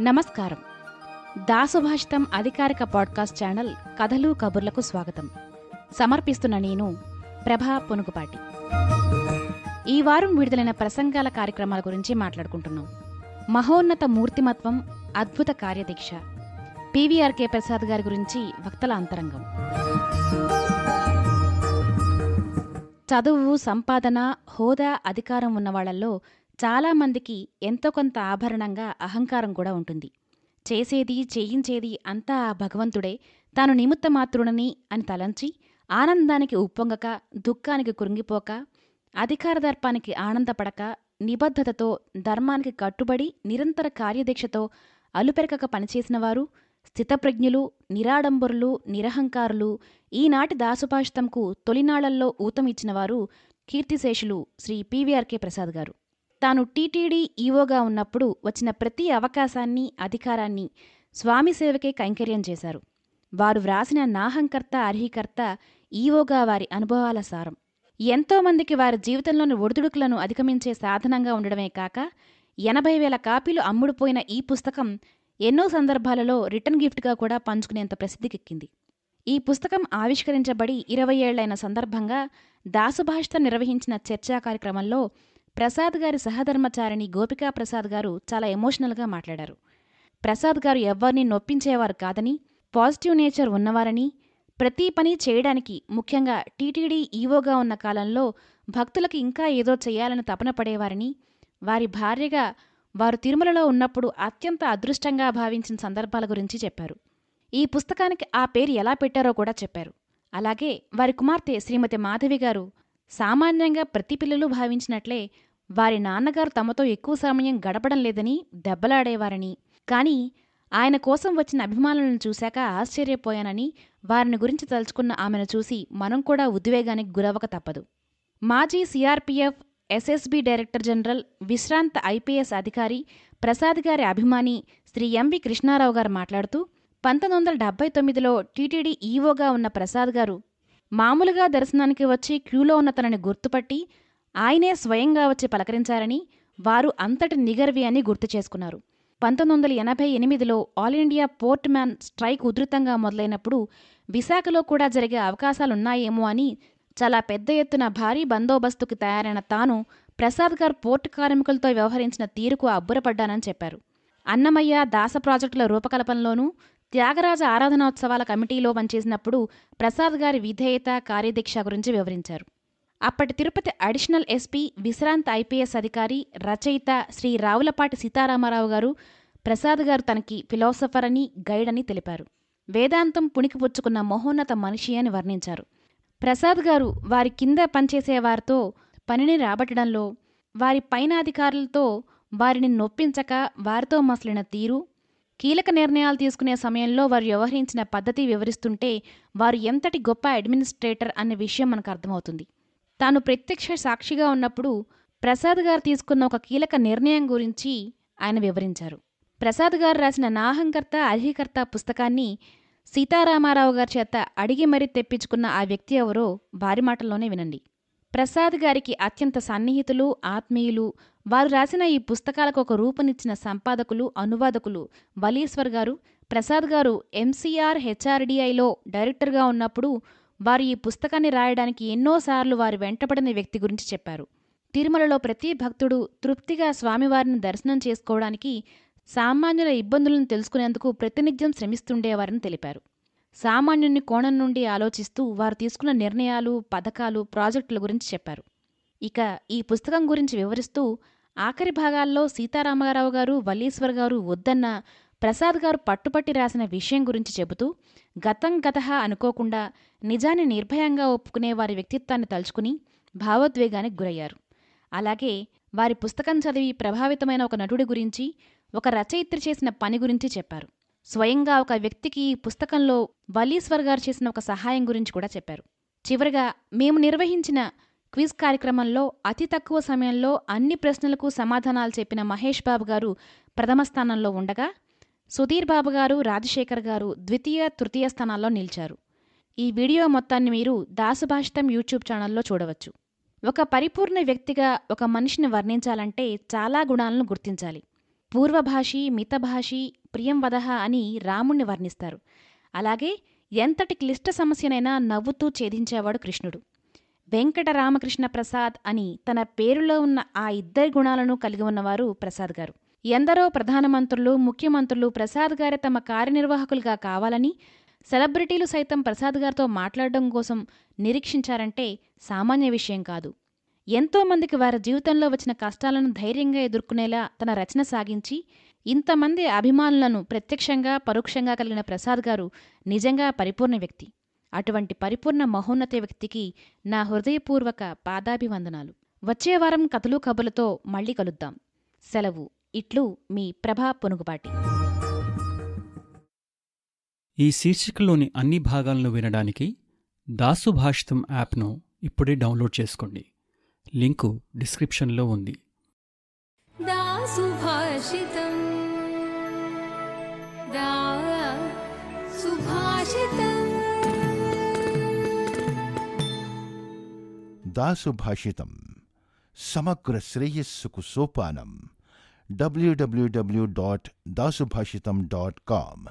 నమస్కారం. దాసుభాషితం అధికారిక podcast channel కథలు కబుర్లకు స్వాగతం. సమర్పిస్తున్న నేను ప్రభా పొనుగుపాటి. ఈ వారం విడుదలైన ప్రసంగాల కార్యక్రమాల గురించి మాట్లాడుకుంటున్నాం. మహోన్నత మూర్తిమత్వం అద్భుత కార్యదీక్ష. పీవీఆర్కే ప్రసాద్ గారి గురించి వక్తల అంతరంగం. చదువు సంపాదన హోదా అధికారం ఉన్న వాళ్ళల్లో చాలామందికి ఎంతో కొంత ఆభరణంగా అహంకారం కూడా ఉంటుంది. చేసేది చేయించేది అంతా ఆ భగవంతుడే. తాను నిమిత్తమాత్రుడని అని తలంచి ఆనందానికి ఉప్పొంగక దుఃఖానికి కృంగిపోక అధికార దర్పానికి ఆనందపడక నిబద్ధతతో ధర్మానికి కట్టుబడి నిరంతర కార్యదీక్షతో అలుపెరకక పనిచేసినవారు స్థితప్రజ్ఞులు నిరాడంబరులు నిరహంకారులు ఈనాటి దాసుభాషితంకు తొలినాళ్ళలో ఊతమిచ్చినవారు కీర్తిశేషులు శ్రీ పీవీఆర్కే ప్రసాద్ గారు. తాను టీటీడీ ఈవోగా ఉన్నప్పుడు వచ్చిన ప్రతి అవకాశాన్ని అధికారాన్ని స్వామి సేవకే కైంకర్యం చేశారు. వారు వ్రాసిన నాహంకర్త అర్హీకర్త ఈవోగా వారి అనుభవాల సారం. ఎంతోమందికి వారి జీవితంలోని ఒడిదుడుకులను అధిగమించే సాధనంగా ఉండడమే కాక ఎనభై వేల కాపీలు అమ్ముడుపోయిన ఈ పుస్తకం ఎన్నో సందర్భాలలో రిటర్న్ గిఫ్ట్గా కూడా పంచుకునేంత ప్రసిద్ధికెక్కింది. ఈ పుస్తకం ఆవిష్కరించబడి ఇరవై ఏళ్ళైన సందర్భంగా దాసుభాషిత నిర్వహించిన చర్చా కార్యక్రమంలో ప్రసాద్ గారి సహధర్మచారిణి గోపికా ప్రసాద్ గారు చాలా ఎమోషనల్గా మాట్లాడారు. ప్రసాద్ గారు ఎవరిని నొప్పించేవారు కాదని పాజిటివ్ నేచర్ ఉన్నవారని ప్రతి పని చేయడానికి ముఖ్యంగా టీటీడీ ఈవోగా ఉన్న కాలంలో భక్తులకు ఇంకా ఏదో చేయాలని తపన పడేవారని వారి భార్యగా వారు తిరుమలలో ఉన్నప్పుడు అత్యంత అదృష్టంగా భావించిన సందర్భాల గురించి చెప్పారు. ఈ పుస్తకానికి ఆ పేరు ఎలా పెట్టారో కూడా చెప్పారు. అలాగే వారి కుమార్తె శ్రీమతి మాధవి గారు సామాన్యంగా ప్రతి పిల్లలు భావించినట్లే వారి నాన్నగారు తమతో ఎక్కువ సమయం గడపడం లేదని దెబ్బలాడేవారని కానీ ఆయన కోసం వచ్చిన అభిమానులను చూశాక ఆశ్చర్యపోయానని వారిని గురించి తలుచుకున్న ఆమెను చూసి మనం కూడా ఉద్వేగానికి గురవక తప్పదు. మాజీ సిఆర్పీఎఫ్ ఎస్ఎస్బి డైరెక్టర్ జనరల్ విశ్రాంత ఐపీఎస్ అధికారి ప్రసాద్ గారి అభిమాని శ్రీ ఎంవి కృష్ణారావు గారు మాట్లాడుతూ పంతొమ్మిది వందల డెబ్బై తొమ్మిదిలో టీటీడీ ఈవోగా ఉన్న ప్రసాద్ గారు మామూలుగా దర్శనానికి వచ్చి క్యూలో ఉన్న తనని గుర్తుపట్టి ఆయనే స్వయంగా వచ్చి పలకరించారని వారు అంతటి నిగర్వి అని గుర్తు చేసుకున్నారు. పంతొమ్మిది వందల ఎనభై ఎనిమిదిలో all India port man strike ఉధృతంగా మొదలైనప్పుడు విశాఖలో కూడా జరిగే అవకాశాలున్నాయేమో అని చాలా పెద్ద ఎత్తున భారీ బందోబస్తుకి తయారైన తాను ప్రసాద్ గారు పోర్టు కార్మికులతో వ్యవహరించిన తీరుకు అబ్బురపడ్డానని చెప్పారు. అన్నమయ్య దాస ప్రాజెక్టుల రూపకల్పనలోనూ త్యాగరాజ ఆరాధనోత్సవాల కమిటీలో పనిచేసినప్పుడు ప్రసాద్ గారి విధేయత కార్యదీక్ష గురించి వివరించారు. అప్పటి తిరుపతి అడిషనల్ ఎస్పీ విశ్రాంత ఐపీఎస్ అధికారి రచయిత శ్రీ రావులపాటి సీతారామారావు గారు ప్రసాద్ గారు తనకి ఫిలాసఫర్ అని గైడ్ అని తెలిపారు. వేదాంతం పుణికిపుచ్చుకున్న మహోన్నత మనిషి అని వర్ణించారు. ప్రసాద్ గారు వారి కింద పనిచేసే వారితో పనిని రాబట్టడంలో వారి పైన అధికారులతో వారిని నొప్పించక వారితో మసలిన తీరు కీలక నిర్ణయాలు తీసుకునే సమయంలో వారు వ్యవహరించిన పద్ధతి వివరిస్తుంటే వారు ఎంతటి గొప్ప అడ్మినిస్ట్రేటర్ అనే విషయం మనకు అర్థమవుతుంది. తాను ప్రత్యక్ష సాక్షిగా ఉన్నప్పుడు ప్రసాద్ గారు తీసుకున్న ఒక కీలక నిర్ణయం గురించి ఆయన వివరించారు. ప్రసాద్ గారు రాసిన నాహంకర్త అర్హీకర్త పుస్తకాన్ని సీతారామారావు గారి చేత అడిగి మరీ తెప్పించుకున్న ఆ వ్యక్తి ఎవరో వారి మాటల్లోనే వినండి. ప్రసాద్ గారికి అత్యంత సన్నిహితులు ఆత్మీయులు వారు రాసిన ఈ పుస్తకాలకు ఒక రూపనిచ్చిన సంపాదకులు అనువాదకులు వలీశ్వర్ గారు ప్రసాద్ గారు ఎంసీఆర్ హెచ్ఆర్డిఐలో డైరెక్టర్గా ఉన్నప్పుడు వారు ఈ పుస్తకాన్ని రాయడానికి ఎన్నోసార్లు వారు వెంటపడిన వ్యక్తి గురించి చెప్పారు. తిరుమలలో ప్రతి భక్తుడు తృప్తిగా స్వామివారిని దర్శనం చేసుకోవడానికి సామాన్యుల ఇబ్బందులను తెలుసుకునేందుకు ప్రతినిత్యం శ్రమిస్తుండేవారని తెలిపారు. సామాన్యుని కోణం నుండి ఆలోచిస్తూ వారు తీసుకున్న నిర్ణయాలు పథకాలు ప్రాజెక్టుల గురించి చెప్పారు. ఇక ఈ పుస్తకం గురించి వివరిస్తూ ఆఖరి భాగాల్లో సీతారామరావు గారు వల్లీశ్వర్ గారు వద్దన్న ప్రసాద్ గారు పట్టుపట్టి రాసిన విషయం గురించి చెబుతూ గతం గతహ అనుకోకుండా నిజాన్ని నిర్భయంగా ఒప్పుకునే వారి వ్యక్తిత్వాన్ని తలుచుకుని భావోద్వేగానికి గురయ్యారు. అలాగే వారి పుస్తకం చదివి ప్రభావితమైన ఒక నటుడి గురించి ఒక రచయిత్రి చేసిన పని గురించి చెప్పారు. స్వయంగా ఒక వ్యక్తికి ఈ పుస్తకంలో వలీశ్వర్ గారు చేసిన ఒక సహాయం గురించి కూడా చెప్పారు. చివరిగా మేము నిర్వహించిన క్విజ్ కార్యక్రమంలో అతి తక్కువ సమయంలో అన్ని ప్రశ్నలకు సమాధానాలు చెప్పిన మహేష్ బాబు గారు ప్రథమ స్థానంలో ఉండగా సుధీర్ బాబు గారు రాజశేఖర్ గారు ద్వితీయ తృతీయ స్థానాల్లో నిలిచారు. ఈ వీడియో మొత్తాన్ని మీరు దాసుభాషితం యూట్యూబ్ ఛానల్లో చూడవచ్చు. ఒక పరిపూర్ణ వ్యక్తిగా ఒక మనిషిని వర్ణించాలంటే చాలా గుణాలను గుర్తించాలి. పూర్వభాషి మితభాషి ప్రియంవదహ అని రాముణ్ణి వర్ణిస్తారు. అలాగే ఎంతటి క్లిష్ట సమస్యనైనా నవ్వుతూ ఛేదించేవాడు కృష్ణుడు. వెంకటరామకృష్ణ ప్రసాద్ అని తన పేరులో ఉన్న ఆ ఇద్దరి గుణాలను కలిగి ఉన్నవారు ప్రసాద్ గారు. ఎందరో ప్రధానమంత్రులు ముఖ్యమంత్రులు ప్రసాద్ గారి తమ కార్యనిర్వాహకులుగా కావాలని సెలబ్రిటీలు సైతం ప్రసాద్ గారితో మాట్లాడడం కోసం నిరీక్షించారంటే సామాన్య విషయం కాదు. ఎంతోమందికి వారి జీవితంలో వచ్చిన కష్టాలను ధైర్యంగా ఎదుర్కొనేలా తన రచన సాగించి ఇంతమంది అభిమానులను ప్రత్యక్షంగా పరోక్షంగా కలిగిన ప్రసాద్ గారు నిజంగా పరిపూర్ణ వ్యక్తి. అటువంటి పరిపూర్ణ మహోన్నత వ్యక్తికి నా హృదయపూర్వక పాదాభివందనాలు. వచ్చే వారం కథలు కబులతో మళ్ళీ కలుద్దాం. సెలవు ఇట్లు మీ ప్రభా పొనుగుబాటి. ఈ శీర్షికలోని అన్ని భాగాలను వినడానికి దాసు భాషితం యాప్ను ఇప్పుడే డౌన్లోడ్ చేసుకోండి. లింకు డిస్క్రిప్షన్లో ఉంది. దాసుభాషితం. సమగ్ర శ్రేయస్సుకు సోపానం. W W W dot Dasubhashitam dot com